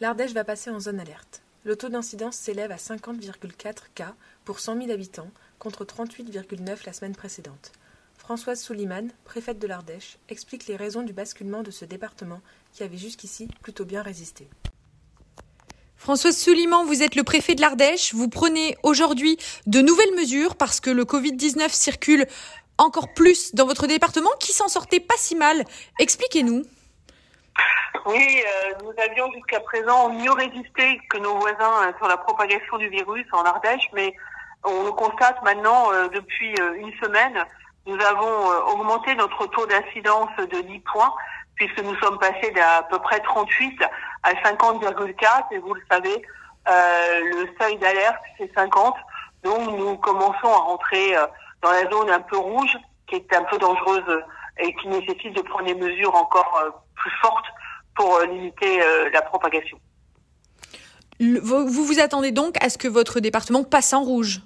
L'Ardèche va passer en zone alerte. Le taux d'incidence s'élève à 50,4 cas pour 100 000 habitants contre 38,9 la semaine précédente. Françoise Souliman, préfète de l'Ardèche, explique les raisons du basculement de ce département qui avait jusqu'ici plutôt bien résisté. Françoise Souliman, vous êtes le préfet de l'Ardèche. Vous prenez aujourd'hui de nouvelles mesures parce que le Covid-19 circule encore plus dans votre département qui s'en sortait pas si mal. Expliquez-nous. Oui, euh, nous avions jusqu'à présent mieux résisté que nos voisins euh, sur la propagation du virus en Ardèche, mais on le constate maintenant euh, depuis une semaine, nous avons augmenté notre taux d'incidence de 10 points, puisque nous sommes passés d'à peu près 38 à 50,4, et vous le savez, le seuil d'alerte c'est 50, donc nous commençons à rentrer dans la zone un peu rouge, qui est un peu dangereuse et qui nécessite de prendre des mesures encore plus fortes pour euh, limiter euh, la propagation. Vous vous attendez donc à ce que votre département passe en rouge?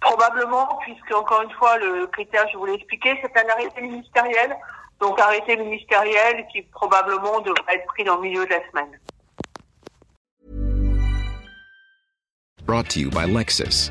Probablement, puisque encore une fois, le critère, je vous l'ai expliqué, c'est un arrêté ministériel. Donc arrêté ministériel qui probablement devrait être pris dans le milieu de la semaine. Brought to you by Lexus.